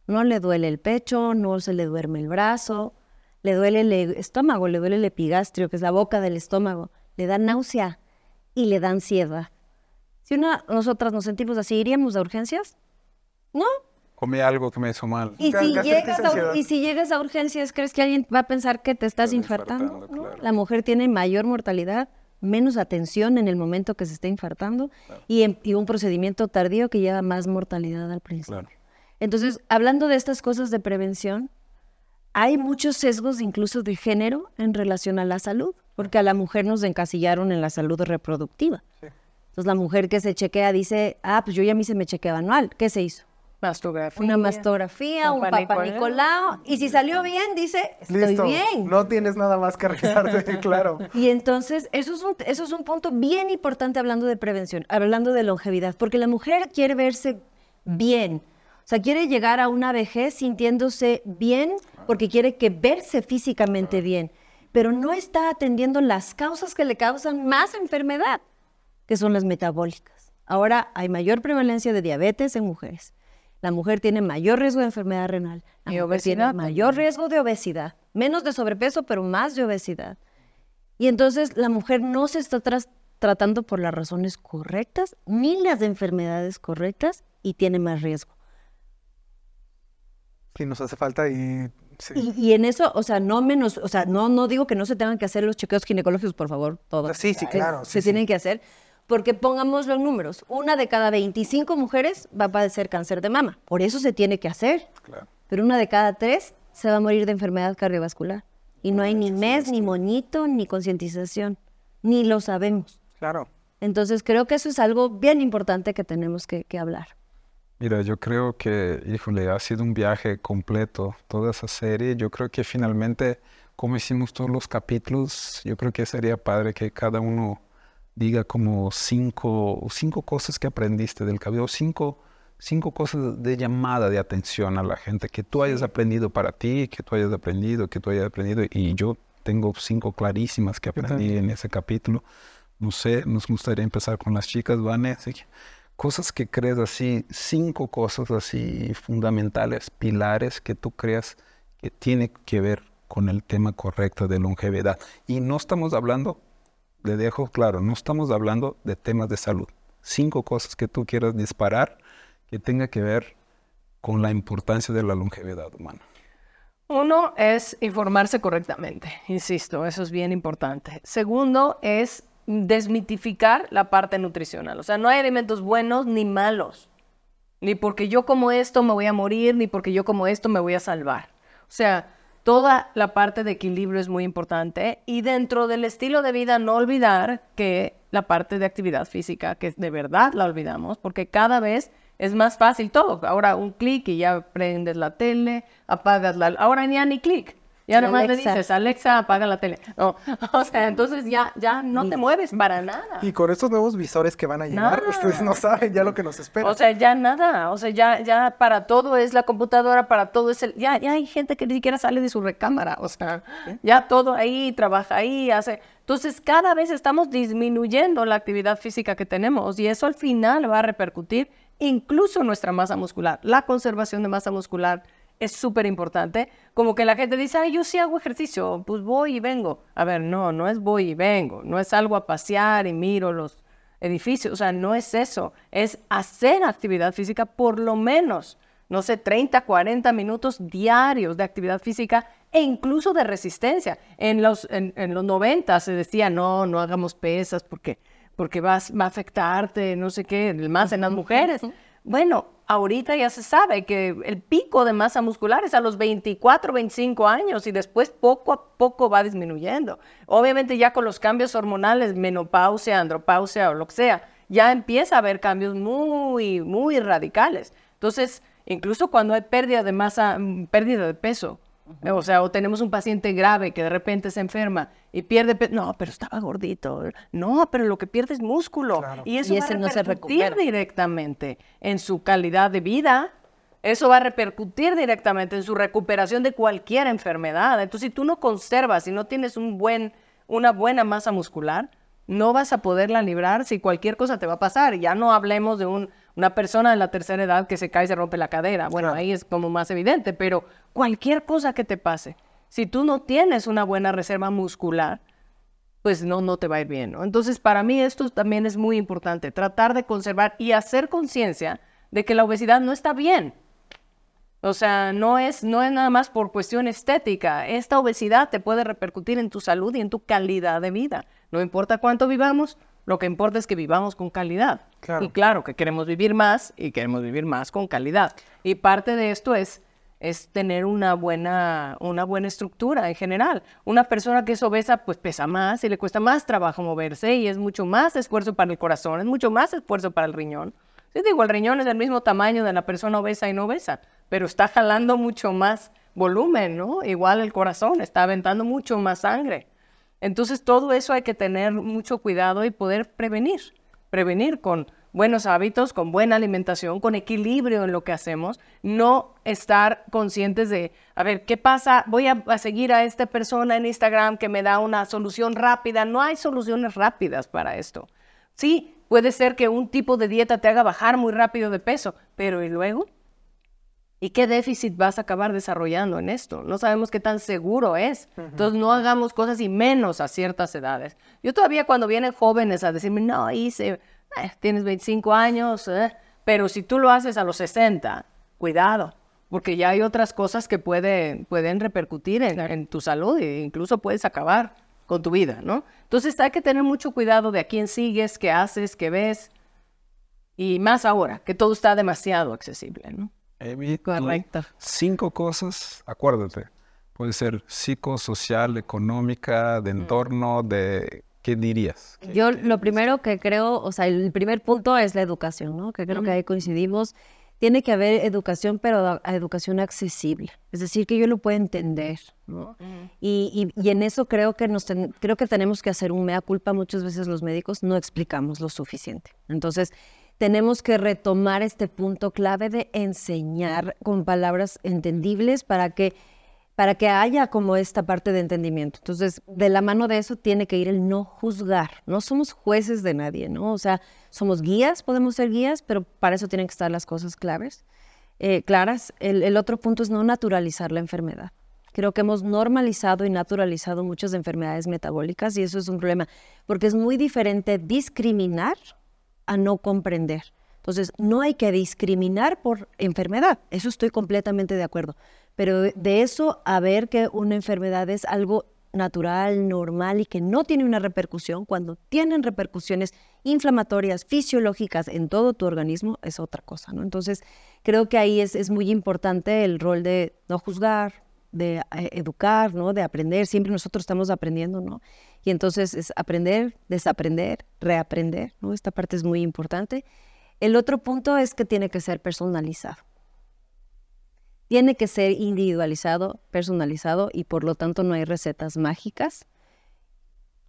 No le duele el pecho, no se le duerme el brazo, le duele el estómago, le duele el epigastrio, que es la boca del estómago, le da náusea y le da ansiedad. Si una, nosotras nos sentimos así, ¿iríamos a urgencias? No, comí algo que me hizo mal. Y si, llegas a, y si llegas a urgencias, ¿crees que alguien va a pensar que te estás infartando? infartando ¿no? claro. La mujer tiene mayor mortalidad, menos atención en el momento que se está infartando Claro. y, en- y un procedimiento tardío que lleva más mortalidad al principio. Claro. Entonces, hablando de estas cosas de prevención, hay muchos sesgos incluso de género en relación a la salud, porque a la mujer nos encasillaron en la salud reproductiva. Sí. Entonces, la mujer que se chequea dice, ah, pues yo ya a mí se me chequea anual. ¿Qué se hizo? Mastografía. una mastografía, un Papá papá Nicolau, y si salió bien, dice, estoy Listo. bien. No tienes nada más que revisarte, claro. Y entonces, eso es, un, eso es un punto bien importante hablando de prevención, hablando de longevidad, porque la mujer quiere verse bien. O sea, quiere llegar a una vejez sintiéndose bien porque quiere que verse físicamente bien, pero no está atendiendo las causas que le causan más enfermedad, que son las metabólicas. Ahora hay mayor prevalencia de diabetes en mujeres. La mujer tiene mayor riesgo de enfermedad renal. La Y mujer tiene mayor riesgo de obesidad. Menos de sobrepeso, pero más de obesidad. Y entonces la mujer no se está tratando por las razones correctas, ni las enfermedades correctas, y tiene más riesgo. Sí, nos hace falta y Y, y en eso, o sea, no menos, o sea, no, no digo que no se tengan que hacer los chequeos ginecológicos, por favor, todos. Sí, sí, claro, sí, se sí. tienen que hacer, porque pongamos los números. Una de cada 25 mujeres va a padecer cáncer de mama. Por eso se tiene que hacer. Claro. Pero una de cada tres se va a morir de enfermedad cardiovascular. Y no hay ni mes, ni moñito, ni concientización. Ni lo sabemos. Claro. Entonces creo que eso es algo bien importante que tenemos que, que hablar. Mira, yo creo que, híjole, ha sido un viaje completo toda esa serie. Yo creo que finalmente, como hicimos todos los capítulos, yo creo que sería padre que cada uno diga como cinco, cinco cosas que aprendiste del cabello, cinco, cinco cosas de llamada de atención a la gente que tú hayas aprendido para ti, que tú hayas aprendido, que tú hayas aprendido. Y yo tengo cinco clarísimas que aprendí en ese capítulo. No sé, nos gustaría empezar con las chicas, Vane. cosas que crees así, cinco cosas así fundamentales, pilares que tú creas que tiene que ver con el tema correcto de longevidad. Y no estamos hablando, le dejo claro, no estamos hablando de temas de salud. Cinco cosas que tú quieras disparar que tenga que ver con la importancia de la longevidad humana. Uno es informarse correctamente, insisto, eso es bien importante. Segundo es desmitificar la parte nutricional. O sea, no hay alimentos buenos ni malos. Ni porque yo como esto me voy a morir, ni porque yo como esto me voy a salvar. O sea, toda la parte de equilibrio es muy importante. Y dentro del estilo de vida, no olvidar que la parte de actividad física, que de verdad la olvidamos, porque cada vez es más fácil todo. Ahora un clic y ya prendes la tele, apagas la... Ahora ya ni clic. Ya Sí, nomás le dices, Alexa, apaga la tele. No, o sea, entonces ya, ya no te mueves para nada. Y con estos nuevos visores que van a llegar, Nada. ustedes no saben ya lo que nos espera. O sea, ya nada, o sea, ya, ya para todo es la computadora, para todo es el, ya, ya hay gente que ni siquiera sale de su recámara, o sea, ya todo ahí, trabaja ahí, hace, entonces cada vez estamos disminuyendo la actividad física que tenemos y eso al final va a repercutir incluso en nuestra masa muscular. La conservación de masa muscular es súper importante, como que la gente dice, ay, yo sí hago ejercicio, pues voy y vengo. A ver, no, no es voy y vengo, no es algo a pasear y miro los edificios, o sea, no es eso, es hacer actividad física por lo menos, no sé, 30, 40 minutos diarios de actividad física e incluso de resistencia. En los, en, en los 90 se decía, no, no hagamos pesas porque, porque vas, va a afectarte, no sé qué, más en las mujeres. Bueno, ahorita ya se sabe que el pico de masa muscular es a los 24, 25 años y después poco a poco va disminuyendo. Obviamente ya con los cambios hormonales, menopausia, andropausia o lo que sea, ya empieza a haber cambios muy, muy radicales. Entonces, incluso cuando hay pérdida de masa, mm, pérdida de peso, o sea, o tenemos un paciente grave que de repente se enferma y pierde peso. No, pero estaba gordito. No, pero lo que pierde es músculo. Y eso Y va a no se repercutir directamente en su calidad de vida. Eso va a repercutir directamente en su recuperación de cualquier enfermedad. Entonces, si tú no conservas, si no tienes un buen, una buena masa muscular, no vas a poderla librar si cualquier cosa te va a pasar. Ya no hablemos de un- una persona de la tercera edad que se cae y se rompe la cadera. Bueno, ahí es como más evidente, pero cualquier cosa que te pase, si tú no tienes una buena reserva muscular, pues no, no te va a ir bien. ¿no? Entonces, para mí esto también es muy importante, tratar de conservar y hacer conciencia de que la obesidad no está bien. O sea, no es, no es nada más por cuestión estética. Esta obesidad te puede repercutir en tu salud y en tu calidad de vida. No importa cuánto vivamos, lo que importa es que vivamos con calidad. Claro. Y claro que queremos vivir más y queremos vivir más con calidad. Y parte de esto es, es tener una buena, una buena estructura en general. Una persona que es obesa, pues pesa más y le cuesta más trabajo moverse y es mucho más esfuerzo para el corazón, es mucho más esfuerzo para el riñón. Sí, digo, el riñón es del mismo tamaño de la persona obesa y no obesa, pero está jalando mucho más volumen, ¿no? Igual el corazón está aventando mucho más sangre. Entonces, todo eso hay que tener mucho cuidado y poder prevenir. Prevenir con buenos hábitos, con buena alimentación, con equilibrio en lo que hacemos. No estar conscientes de, a ver, ¿qué pasa? Voy a, seguir a esta persona en Instagram que me da una solución rápida. No hay soluciones rápidas para esto. Sí, puede ser que un tipo de dieta te haga bajar muy rápido de peso, pero ¿y luego? ¿Y qué déficit vas a acabar desarrollando en esto? No sabemos qué tan seguro es. Entonces no hagamos cosas y menos a ciertas edades. Yo todavía cuando vienen jóvenes a decirme, no, hice, eh, tienes 25 años, eh", pero si tú lo haces a los 60, cuidado, porque ya hay otras cosas que pueden, pueden repercutir en, en tu salud e incluso puedes acabar con tu vida, ¿no? Entonces hay que tener mucho cuidado de a quién sigues, qué haces, qué ves, y más ahora, que todo está demasiado accesible, ¿no? Correcto. Cinco cosas, acuérdate, puede ser psicosocial, económica, de mm. entorno, de ¿Qué dirías? Yo lo primero que creo, o sea, el primer punto es la educación, ¿no? Que creo que ahí coincidimos. Tiene que haber educación, pero educación accesible. Es decir, que yo lo pueda entender, ¿no? y, y, en eso creo que, nos creo que tenemos que hacer un mea culpa. Muchas veces los médicos no explicamos lo suficiente. Entonces, tenemos que retomar este punto clave de enseñar con palabras entendibles para que para que haya como esta parte de entendimiento. Entonces, de la mano de eso tiene que ir el no juzgar. No somos jueces de nadie, ¿no? O sea, somos guías, podemos ser guías, pero para eso tienen que estar las cosas claves, eh, claras. El, otro punto es no naturalizar la enfermedad. Creo que hemos normalizado y naturalizado muchas enfermedades metabólicas y eso es un problema, porque es muy diferente discriminar a no comprender. Entonces, no hay que discriminar por enfermedad, eso estoy completamente de acuerdo, pero de eso a ver que una enfermedad es algo natural, normal y que no tiene una repercusión, cuando tienen repercusiones inflamatorias, fisiológicas en todo tu organismo, es otra cosa, ¿no? Entonces, creo que ahí es, es muy importante el rol de no juzgar, de eh, educar, ¿no? De aprender, siempre nosotros estamos aprendiendo, ¿no? Y entonces es aprender, desaprender, reaprender, ¿no? Esta parte es muy importante. El otro punto es que tiene que ser personalizado tiene que ser individualizado, personalizado y por lo tanto no hay recetas mágicas.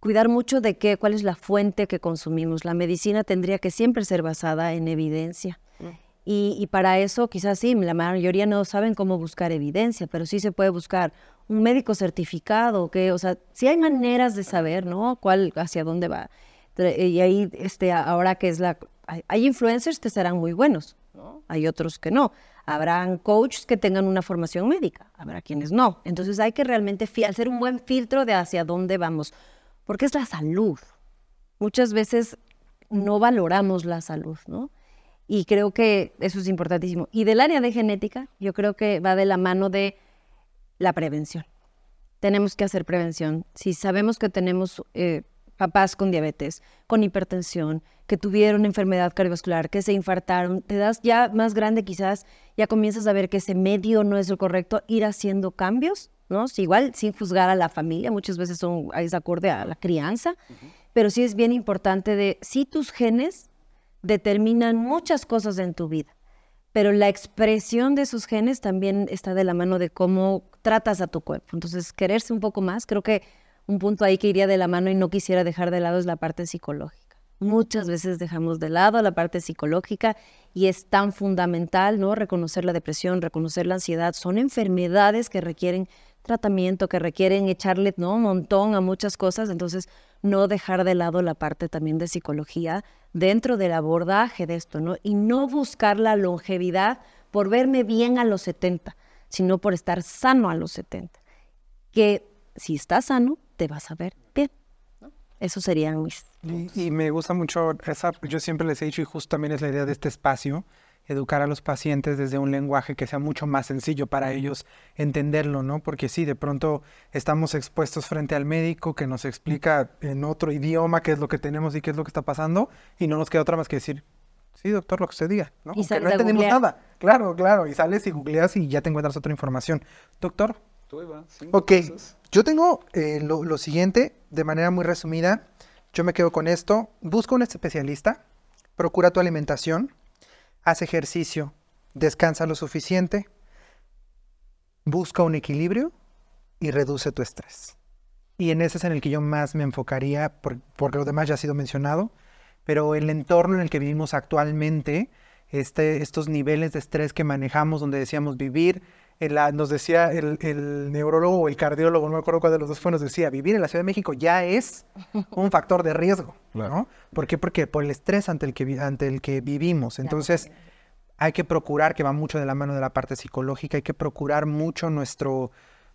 Cuidar mucho de qué, cuál es la fuente que consumimos. La medicina tendría que siempre ser basada en evidencia. Y, para eso quizás sí, la mayoría no saben cómo buscar evidencia, pero sí se puede buscar un médico certificado, que, o sea, sí hay maneras de saber, ¿no? Cuál, hacia dónde va. Y ahí, este, ahora que es la, hay, hay influencers que serán muy buenos, ¿no? Hay otros que no. Habrán coaches que tengan una formación médica, habrá quienes no. Entonces hay que realmente hacer un buen filtro de hacia dónde vamos, porque es la salud. Muchas veces no valoramos la salud, ¿no? Y creo que eso es importantísimo. Y del área de genética, yo creo que va de la mano de la prevención. Tenemos que hacer prevención. Si sabemos que tenemos eh, papás con diabetes, con hipertensión, que tuvieron enfermedad cardiovascular, que se infartaron, te das ya más grande quizás, ya comienzas a ver que ese medio no es lo correcto, ir haciendo cambios, ¿no? igual sin juzgar a la familia, muchas veces son, es acorde a la crianza, pero sí es bien importante de, si tus genes determinan muchas cosas en tu vida, pero la expresión de esos genes también está de la mano de cómo tratas a tu cuerpo. Entonces, quererse un poco más, creo que un punto ahí que iría de la mano y no quisiera dejar de lado es la parte psicológica. Muchas veces dejamos de lado la parte psicológica y es tan fundamental, ¿no? Reconocer la depresión, reconocer la ansiedad. Son enfermedades que requieren tratamiento, que requieren echarle ¿no? un montón a muchas cosas. Entonces, no dejar de lado la parte también de psicología dentro del abordaje de esto, ¿no? Y no buscar la longevidad por verme bien a los 70, sino por estar sano a los 70. Que si estás sano, te vas a ver bien. Eso serían mis... Y, me gusta mucho esa, yo siempre les he dicho, y justo también es la idea de este espacio, educar a los pacientes desde un lenguaje que sea mucho más sencillo para ellos entenderlo, ¿no? Porque sí, de pronto estamos expuestos frente al médico que nos explica en otro idioma qué es lo que tenemos y qué es lo que está pasando, y no nos queda otra más que decir, sí, doctor, lo que usted diga, ¿no? Y no entendemos nada. Claro, claro, y sales y googleas y ya te encuentras otra información. Doctor. Tú, ok, yo tengo eh, lo, siguiente, de manera muy resumida, yo me quedo con esto, busca un especialista, procura tu alimentación, haz ejercicio, descansa lo suficiente, busca un equilibrio y reduce tu estrés. Y en ese es en el que yo más me enfocaría, porque lo demás ya ha sido mencionado, pero el entorno en el que vivimos actualmente, este, estos niveles de estrés que manejamos, donde decíamos vivir nos decía el, el, neurólogo o el cardiólogo, no me acuerdo cuál de los dos fue, nos decía, vivir en la Ciudad de México ya es un factor de riesgo, ¿no? ¿Por qué? Porque por el estrés ante el que, ante el que vivimos. Entonces, hay que procurar, que va mucho de la mano de la parte psicológica, hay que procurar mucho nuestro,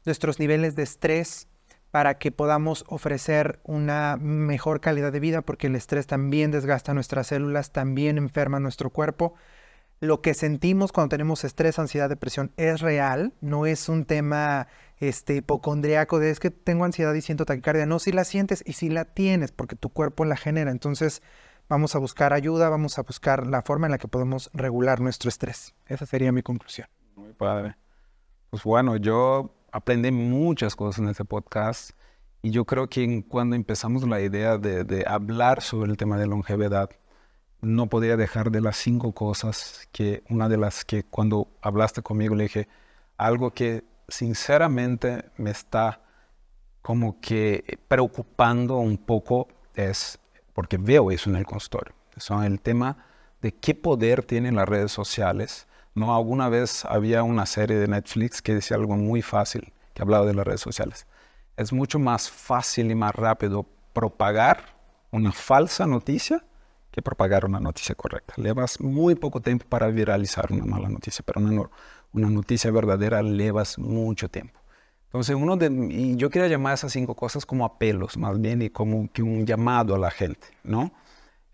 nuestros niveles de estrés para que podamos ofrecer una mejor calidad de vida, porque el estrés también desgasta nuestras células, también enferma nuestro cuerpo lo que sentimos cuando tenemos estrés, ansiedad, depresión es real, no es un tema este, hipocondriaco de es que tengo ansiedad y siento taquicardia. No, si la sientes y si la tienes, porque tu cuerpo la genera. Entonces, vamos a buscar ayuda, vamos a buscar la forma en la que podemos regular nuestro estrés. Esa sería mi conclusión. Muy padre. Pues bueno, yo aprendí muchas cosas en este podcast y yo creo que cuando empezamos la idea de, de hablar sobre el tema de longevidad, no podía dejar de las cinco cosas que una de las que cuando hablaste conmigo le dije, algo que sinceramente me está como que preocupando un poco es, porque veo eso en el consultorio, son el tema de qué poder tienen las redes sociales. No, alguna vez había una serie de Netflix que decía algo muy fácil, que hablaba de las redes sociales. Es mucho más fácil y más rápido propagar una falsa noticia que propagar una noticia correcta. Llevas muy poco tiempo para viralizar una mala noticia, pero una, una noticia verdadera llevas mucho tiempo. Entonces, uno de, y yo quería llamar esas cinco cosas como apelos, más bien, y como que un llamado a la gente, ¿no?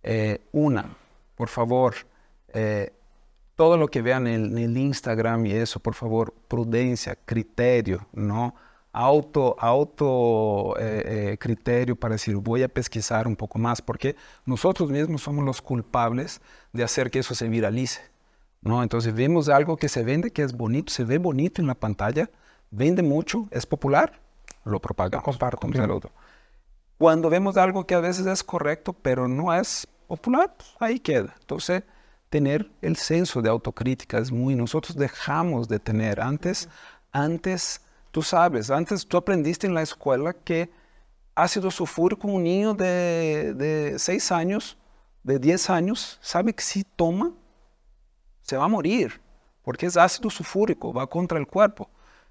Eh, una, por favor, eh, todo lo que vean en, en, el Instagram y eso, por favor, prudencia, criterio, ¿no? Auto, auto eh, eh, criterio para decir voy a pesquisar un poco más, porque nosotros mismos somos los culpables de hacer que eso se viralice. ¿no? Entonces vemos algo que se vende, que es bonito, se ve bonito en la pantalla, vende mucho, es popular, lo propagamos. Comparto. otro. Cuando vemos algo que a veces es correcto, pero no es popular, pues, ahí queda. Entonces, tener el senso de autocrítica es muy, nosotros dejamos de tener antes, antes Tú sabes, antes tú aprendiste en la escuela que ácido sulfúrico, un niño de, de 6 años, de 10 años, sabe que si toma, se va a morir, porque es ácido sulfúrico, va contra el cuerpo.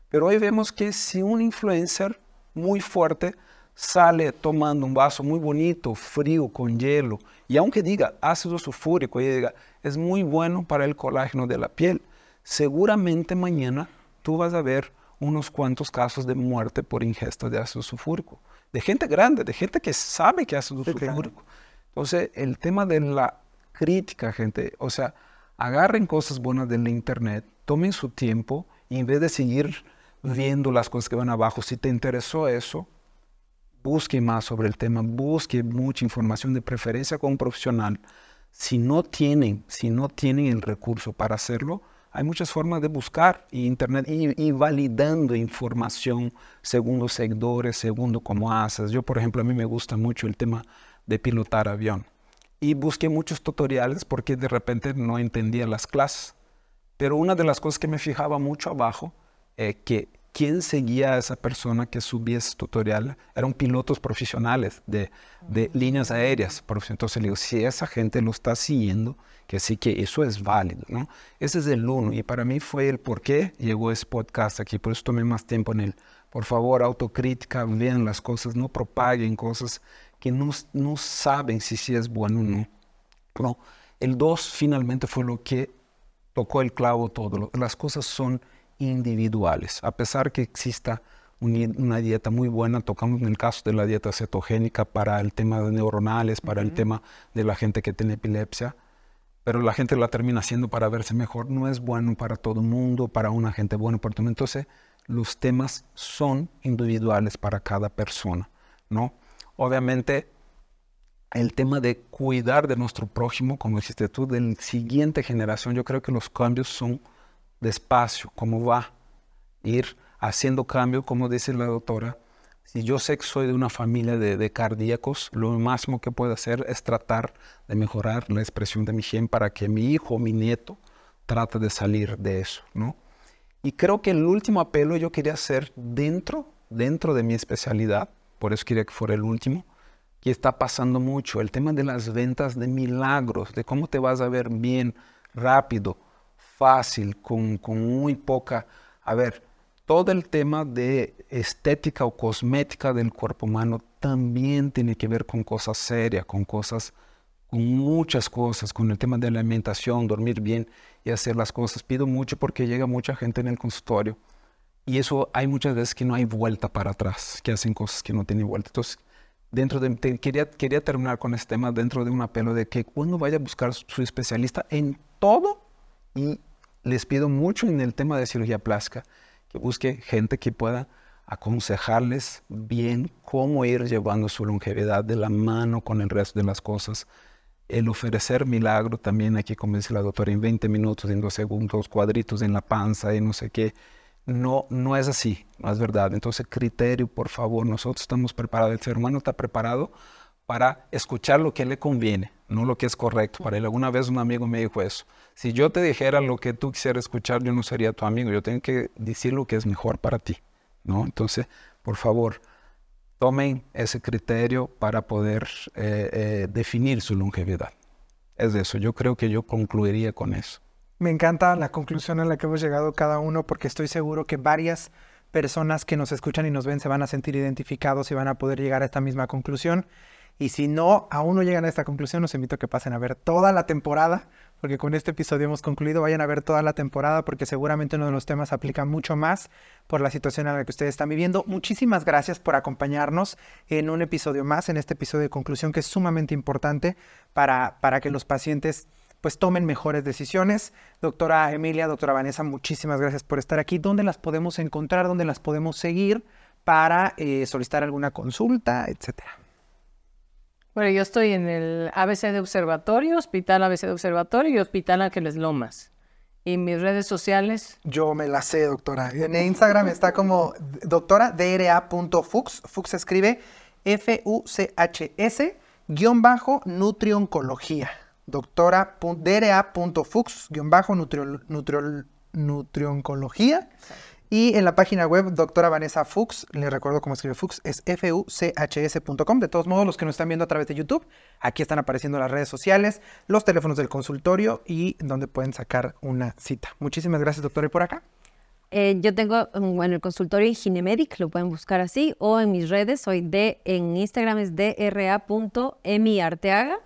Pero hoy vemos que si un influencer muy fuerte sale tomando un vaso muy bonito, frío, con hielo, y aunque diga ácido sulfúrico, y diga, es muy bueno para el colágeno de la piel, seguramente mañana tú vas a ver unos cuantos casos de muerte por ingesta de ácido sulfúrico. De gente grande, de gente que sabe que ácido sulfúrico. Entonces, el tema de la crítica, gente, o sea, agarren cosas buenas del internet, tomen su tiempo y en vez de seguir viendo las cosas que van abajo, si te interesó eso, busque más sobre el tema, busque mucha información de preferencia con un profesional. Si no tienen, si no tienen el recurso para hacerlo, hay muchas formas de buscar en Internet y, validando información según los seguidores, según cómo haces. Yo, por ejemplo, a mí me gusta mucho el tema de pilotar avión. Y busqué muchos tutoriales porque de repente no entendía las clases. Pero una de las cosas que me fijaba mucho abajo, es eh, que quién seguía a esa persona que subía ese tutorial eran pilotos profesionales de, de líneas aéreas. Entonces le digo, si esa gente lo está siguiendo, que sí que eso es válido, ¿no? Ese es el uno. Y para mí fue el por qué llegó ese podcast aquí. Por eso tomé más tiempo en él. Por favor, autocrítica, vean las cosas, no propaguen cosas que no, no saben si sí es bueno o no. no. El dos finalmente fue lo que tocó el clavo todo. Las cosas son individuales. A pesar que exista una dieta muy buena, tocamos en el caso de la dieta cetogénica para el tema de neuronales, para el tema de la gente que tiene epilepsia, pero la gente la termina haciendo para verse mejor. No es bueno para todo el mundo, para una gente buena, para todo. Entonces, los temas son individuales para cada persona, ¿no? Obviamente, el tema de cuidar de nuestro prójimo, como dijiste tú, de la siguiente generación, yo creo que los cambios son despacio, cómo va ir haciendo cambio, como dice la doctora. Si yo sé que soy de una familia de, cardíacos, lo máximo que puedo hacer es tratar de mejorar la expresión de mi gen para que mi hijo o mi nieto trate de salir de eso, ¿no? Y creo que el último apelo yo quería hacer dentro, dentro de mi especialidad, por eso quería que fuera el último, que está pasando mucho, el tema de las ventas de milagros, de cómo te vas a ver bien, rápido, fácil, con, con muy poca... A ver, todo el tema de estética o cosmética del cuerpo humano también tiene que ver con cosas serias, con cosas, con muchas cosas, con el tema de la alimentación, dormir bien y hacer las cosas. Pido mucho porque llega mucha gente en el consultorio y eso hay muchas veces que no hay vuelta para atrás, que hacen cosas que no tienen vuelta. Entonces, dentro de, quería, quería terminar con este tema dentro de un apelo de que cuando vaya a buscar su especialista en todo, Y les pido mucho en el tema de cirugía plástica que busque gente que pueda aconsejarles bien cómo ir llevando su longevidad de la mano con el resto de las cosas. El ofrecer milagro también aquí, como dice la doctora, en 20 minutos, en dos segundos, cuadritos en la panza y no sé qué. No, no es así, no es verdad. Entonces, criterio, por favor, nosotros estamos preparados, el ser humano está preparado para escuchar lo que le conviene, no lo que es correcto para él. Alguna vez un amigo me dijo eso. Si yo te dijera lo que tú quisieras escuchar, yo no sería tu amigo. Yo tengo que decir lo que es mejor para ti, ¿no? Entonces, por favor, tomen ese criterio para poder eh, eh, definir su longevidad. Es eso. Yo creo que yo concluiría con eso. Me encanta la conclusión a la que hemos llegado cada uno porque estoy seguro que varias personas que nos escuchan y nos ven se van a sentir identificados y van a poder llegar a esta misma conclusión. Y si no, aún no llegan a esta conclusión, los invito a que pasen a ver toda la temporada, porque con este episodio hemos concluido. Vayan a ver toda la temporada, porque seguramente uno de los temas aplica mucho más por la situación en la que ustedes están viviendo. Muchísimas gracias por acompañarnos en un episodio más, en este episodio de conclusión, que es sumamente importante para, para que los pacientes pues tomen mejores decisiones. Doctora Emilia, doctora Vanessa, muchísimas gracias por estar aquí. ¿Dónde las podemos encontrar? ¿Dónde las podemos seguir para eh, solicitar alguna consulta, etcétera? Bueno, yo estoy en el ABC de Observatorio, Hospital ABC de Observatorio y Hospital Ángeles Lomas. ¿Y mis redes sociales? Yo me la sé, doctora. En Instagram está como doctora dra.fux. Fux escribe F-U-C-H-S guion bajo nutrioncología. Doctora dra.fux guion bajo nutrioncología. Y en la página web, doctora Vanessa Fuchs, le recuerdo cómo escribe Fuchs, es fuchs.com. De todos modos, los que nos están viendo a través de YouTube, aquí están apareciendo las redes sociales, los teléfonos del consultorio y donde pueden sacar una cita. Muchísimas gracias, doctora. ¿Y por acá? Eh, yo tengo, mm, bueno, el consultorio Ginemedic, lo pueden buscar así, o en mis redes, soy de, en Instagram es dra.emiarteaga.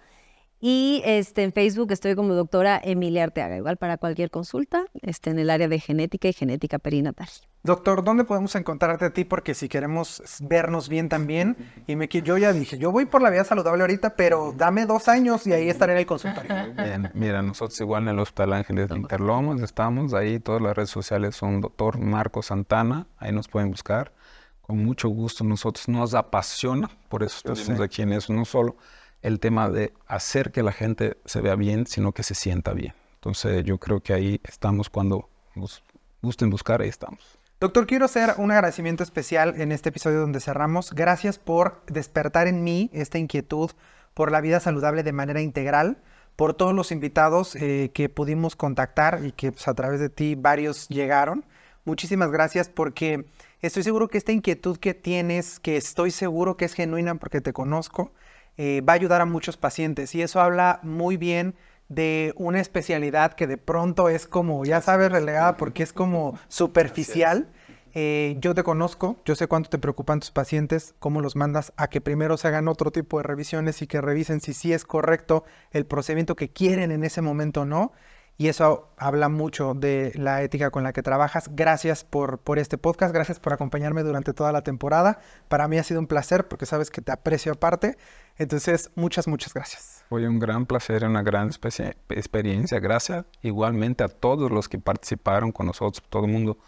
Y este, en Facebook estoy como doctora Emilia Arteaga, igual para cualquier consulta este, en el área de genética y genética perinatal. Doctor, ¿dónde podemos encontrarte a ti? Porque si queremos vernos bien también, y me, yo ya dije, yo voy por la vida saludable ahorita, pero dame dos años y ahí estaré en el consultorio. Bien, mira, nosotros igual en el Hospital Ángeles de Interlomas estamos, ahí todas las redes sociales son doctor Marco Santana, ahí nos pueden buscar. Con mucho gusto, nosotros nos apasiona, por eso estamos aquí en eso, no solo el tema de hacer que la gente se vea bien, sino que se sienta bien. Entonces yo creo que ahí estamos cuando nos gusten buscar, ahí estamos. Doctor, quiero hacer un agradecimiento especial en este episodio donde cerramos. Gracias por despertar en mí esta inquietud por la vida saludable de manera integral, por todos los invitados eh, que pudimos contactar y que pues, a través de ti varios llegaron. Muchísimas gracias porque estoy seguro que esta inquietud que tienes, que estoy seguro que es genuina porque te conozco, eh, va a ayudar a muchos pacientes. Y eso habla muy bien de una especialidad que de pronto es como, ya sabes, relegada porque es como superficial. Eh, yo te conozco, yo sé cuánto te preocupan tus pacientes, cómo los mandas a que primero se hagan otro tipo de revisiones y que revisen si sí es correcto el procedimiento que quieren en ese momento o no y eso habla mucho de la ética con la que trabajas. Gracias por, por este podcast, gracias por acompañarme durante toda la temporada. Para mí ha sido un placer porque sabes que te aprecio aparte. Entonces, muchas, muchas gracias. Fue un gran placer, una gran experiencia. Gracias igualmente a todos los que participaron con nosotros. Todo el mundo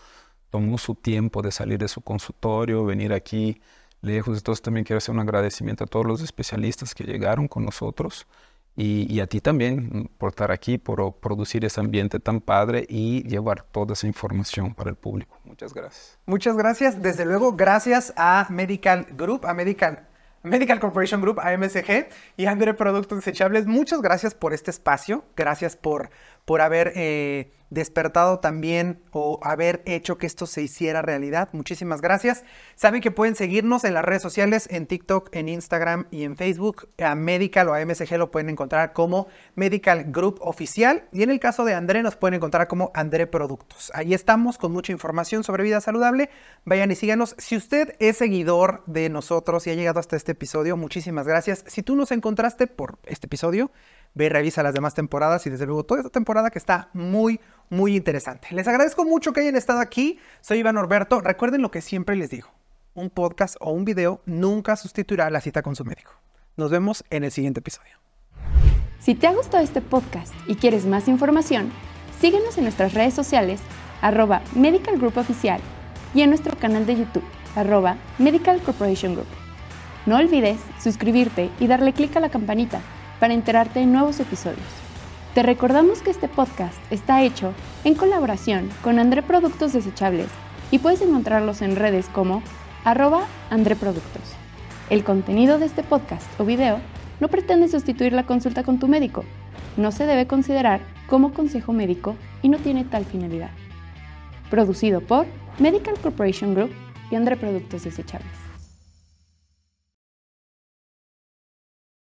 tomó su tiempo de salir de su consultorio, venir aquí lejos. Entonces, también quiero hacer un agradecimiento a todos los especialistas que llegaron con nosotros. Y, a ti también mm, por estar aquí, por producir ese ambiente tan padre y llevar toda esa información para el público. Muchas gracias. Muchas gracias. Desde luego, gracias a Medical Group, a Medical Medical Corporation Group, AMSG y Andre Productos Desechables. Muchas gracias por este espacio. Gracias por, por haber eh, despertado también o haber hecho que esto se hiciera realidad. Muchísimas gracias. Saben que pueden seguirnos en las redes sociales, en TikTok, en Instagram y en Facebook. A Medical o a MSG lo pueden encontrar como Medical Group Oficial. Y en el caso de André nos pueden encontrar como André Productos. Ahí estamos con mucha información sobre vida saludable. Vayan y síganos. Si usted es seguidor de nosotros y ha llegado hasta este episodio, muchísimas gracias. Si tú nos encontraste por este episodio, ve y revisa las demás temporadas y desde luego toda esta temporada que está muy, muy interesante. Les agradezco mucho que hayan estado aquí. Soy Iván Norberto. Recuerden lo que siempre les digo. Un podcast o un video nunca sustituirá la cita con su médico. Nos vemos en el siguiente episodio. Si te ha gustado este podcast y quieres más información, Síguenos en nuestras redes sociales, arroba Medical Group Oficial, y en nuestro canal de YouTube, arroba Medical Corporation Group. No olvides suscribirte y darle clic a la campanita para enterarte de nuevos episodios. Te recordamos que este podcast está hecho en colaboración con André Productos Desechables y puedes encontrarlos en redes como arroba André Productos. El contenido de este podcast o video no pretende sustituir la consulta con tu médico. No se debe considerar como consejo médico y no tiene tal finalidad. Producido por Medical Corporation Group y André Productos Desechables.